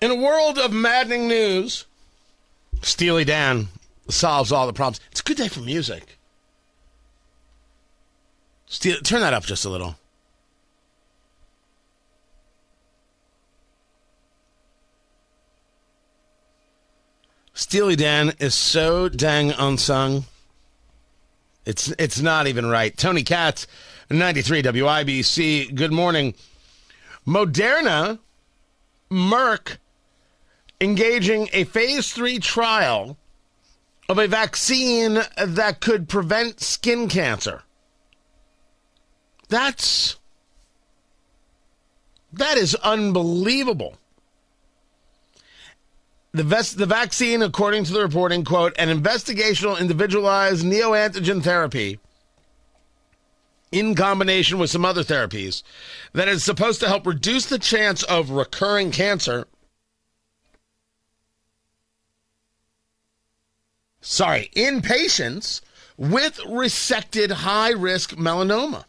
In a world of maddening news, Steely Dan solves all the problems. It's a good day for music. Steel, turn that up just a little. Steely Dan is so dang unsung. It's it's not even right. Tony Katz, 93 WIBC. Good morning. Moderna, Merck, engaging a phase three trial of a vaccine that could prevent skin cancer. That's that is unbelievable. The, vest, the vaccine, according to the reporting, quote, an investigational individualized neoantigen therapy in combination with some other therapies that is supposed to help reduce the chance of recurring cancer. Sorry, in patients with resected high risk melanoma.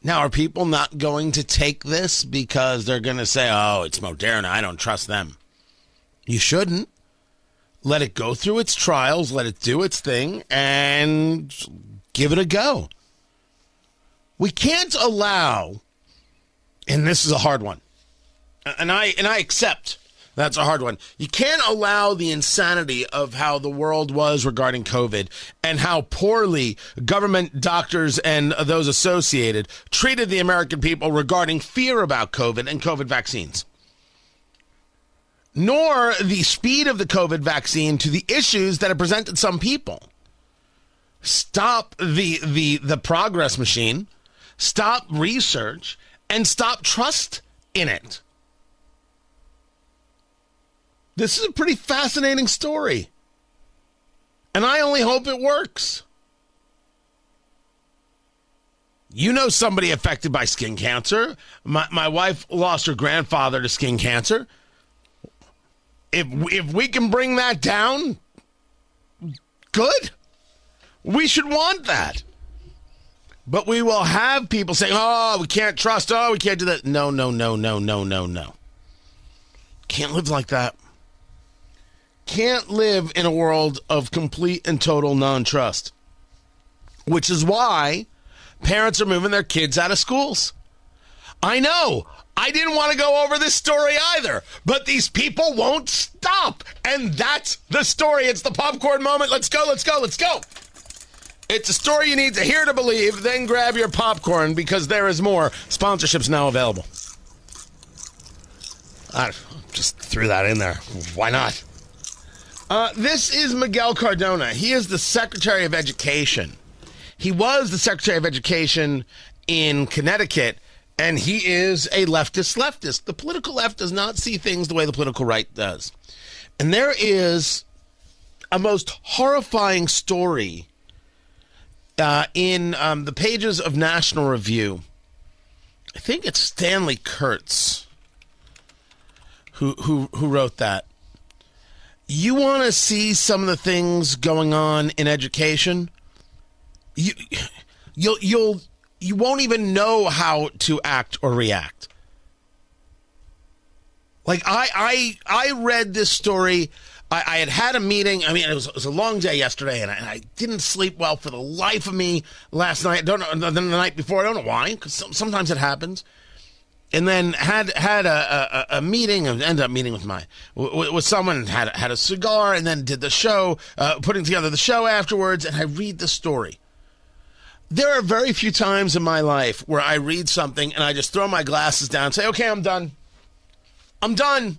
Now, are people not going to take this because they're going to say, oh, it's Moderna. I don't trust them? You shouldn't. Let it go through its trials, let it do its thing, and give it a go. We can't allow, and this is a hard one, and I and I accept that's a hard one. You can't allow the insanity of how the world was regarding COVID and how poorly government doctors and those associated treated the American people regarding fear about COVID and COVID vaccines. Nor the speed of the COVID vaccine to the issues that it presented some people. Stop the the the progress machine, stop research, and stop trust in it. This is a pretty fascinating story. And I only hope it works. You know somebody affected by skin cancer. My, my wife lost her grandfather to skin cancer. If, if we can bring that down, good. We should want that. But we will have people saying, oh, we can't trust, oh, we can't do that. No, no, no, no, no, no, no. Can't live like that can't live in a world of complete and total non trust, which is why parents are moving their kids out of schools. I know. I didn't want to go over this story either, but these people won't stop. And that's the story. It's the popcorn moment. Let's go, let's go, let's go. It's a story you need to hear to believe. Then grab your popcorn because there is more. Sponsorships now available. I just threw that in there. Why not? Uh, this is Miguel Cardona. He is the Secretary of Education. He was the Secretary of Education in Connecticut, and he is a leftist leftist. The political left does not see things the way the political right does. And there is a most horrifying story uh, in um, the pages of National Review. I think it's Stanley Kurtz who who who wrote that you want to see some of the things going on in education, you you'll you'll you won't even know how to act or react. Like I I I read this story. I, I had had a meeting. I mean, it was, it was a long day yesterday, and I, and I, didn't sleep well for the life of me last night. Don't know the, the night before. I don't know why, because sometimes it happens and then had had a, a, a meeting and ended up meeting with my with, with someone had had a cigar and then did the show uh, putting together the show afterwards and I read the story. There are very few times in my life where I read something and I just throw my glasses down and say, "Okay, I'm done. I'm done.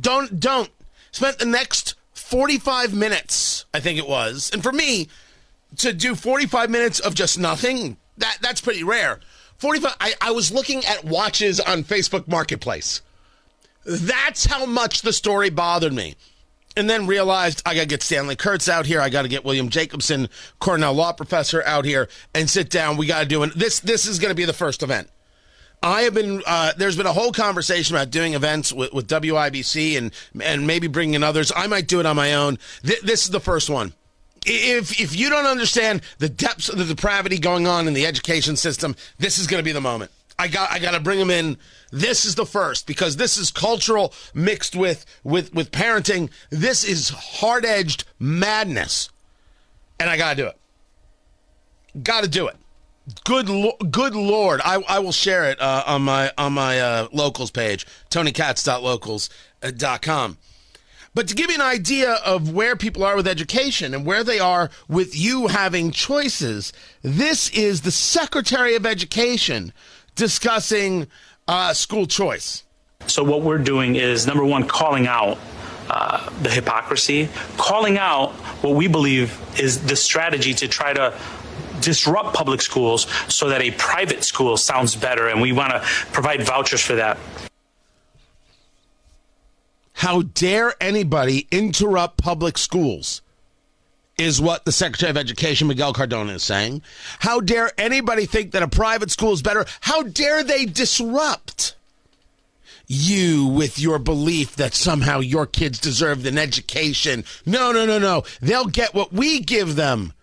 Don't don't." Spent the next 45 minutes, I think it was, and for me to do 45 minutes of just nothing, that that's pretty rare 45 I, I was looking at watches on Facebook Marketplace. That's how much the story bothered me. And then realized I got to get Stanley Kurtz out here. I got to get William Jacobson, Cornell law professor, out here and sit down. We got to do it. This this is going to be the first event. I have been. Uh, there's been a whole conversation about doing events with, with WIBC and and maybe bringing in others. I might do it on my own. Th- this is the first one if if you don't understand the depths of the depravity going on in the education system, this is going to be the moment. I got I got to bring them in. This is the first because this is cultural mixed with with with parenting. This is hard edged madness, and I got to do it. Got to do it. Good, lo- good lord! I, I will share it uh, on my on my uh, locals page, TonyKatz.locals.com. But to give you an idea of where people are with education and where they are with you having choices, this is the Secretary of Education discussing uh, school choice. So, what we're doing is number one, calling out uh, the hypocrisy, calling out what we believe is the strategy to try to disrupt public schools so that a private school sounds better, and we want to provide vouchers for that. How dare anybody interrupt public schools? Is what the Secretary of Education, Miguel Cardona, is saying. How dare anybody think that a private school is better? How dare they disrupt? You with your belief that somehow your kids deserve an education. No, no, no, no. They'll get what we give them.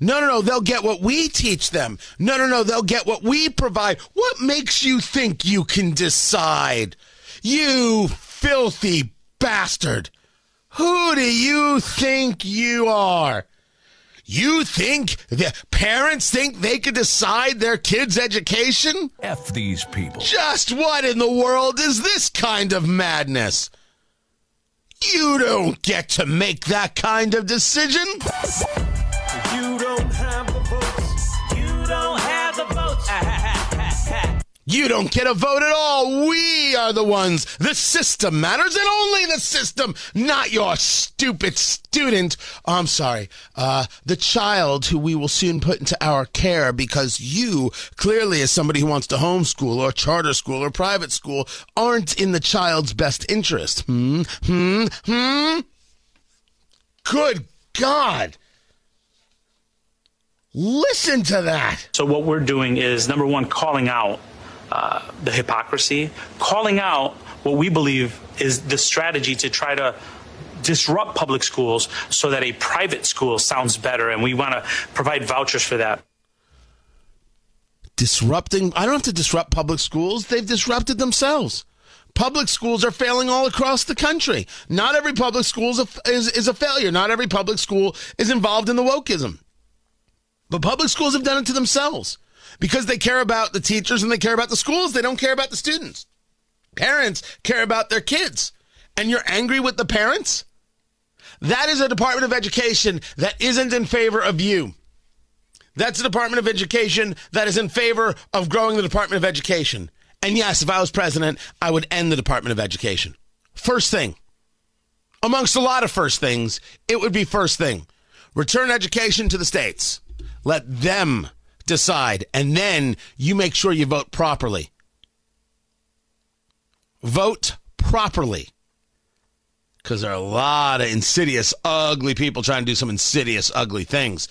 No, no, no. They'll get what we teach them. No, no, no. They'll get what we provide. What makes you think you can decide? You filthy bastard. Who do you think you are? You think the parents think they could decide their kids' education? F these people. Just what in the world is this kind of madness? You don't get to make that kind of decision. You don't have the votes. You don't get a vote at all. We are the ones. The system matters and only the system, not your stupid student. Oh, I'm sorry. Uh, the child who we will soon put into our care because you, clearly as somebody who wants to homeschool or charter school or private school, aren't in the child's best interest. Hmm? Hmm? Hmm? Good God. Listen to that. So, what we're doing is number one, calling out uh, the hypocrisy, calling out what we believe is the strategy to try to disrupt public schools so that a private school sounds better, and we want to provide vouchers for that. Disrupting, I don't have to disrupt public schools, they've disrupted themselves. Public schools are failing all across the country. Not every public school is a, is, is a failure. Not every public school is involved in the wokeism. But public schools have done it to themselves because they care about the teachers and they care about the schools. They don't care about the students. Parents care about their kids. And you're angry with the parents? That is a Department of Education that isn't in favor of you. That's a Department of Education that is in favor of growing the Department of Education. And yes, if I was president, I would end the Department of Education. First thing, amongst a lot of first things, it would be first thing return education to the states. Let them decide, and then you make sure you vote properly. Vote properly. Because there are a lot of insidious, ugly people trying to do some insidious, ugly things.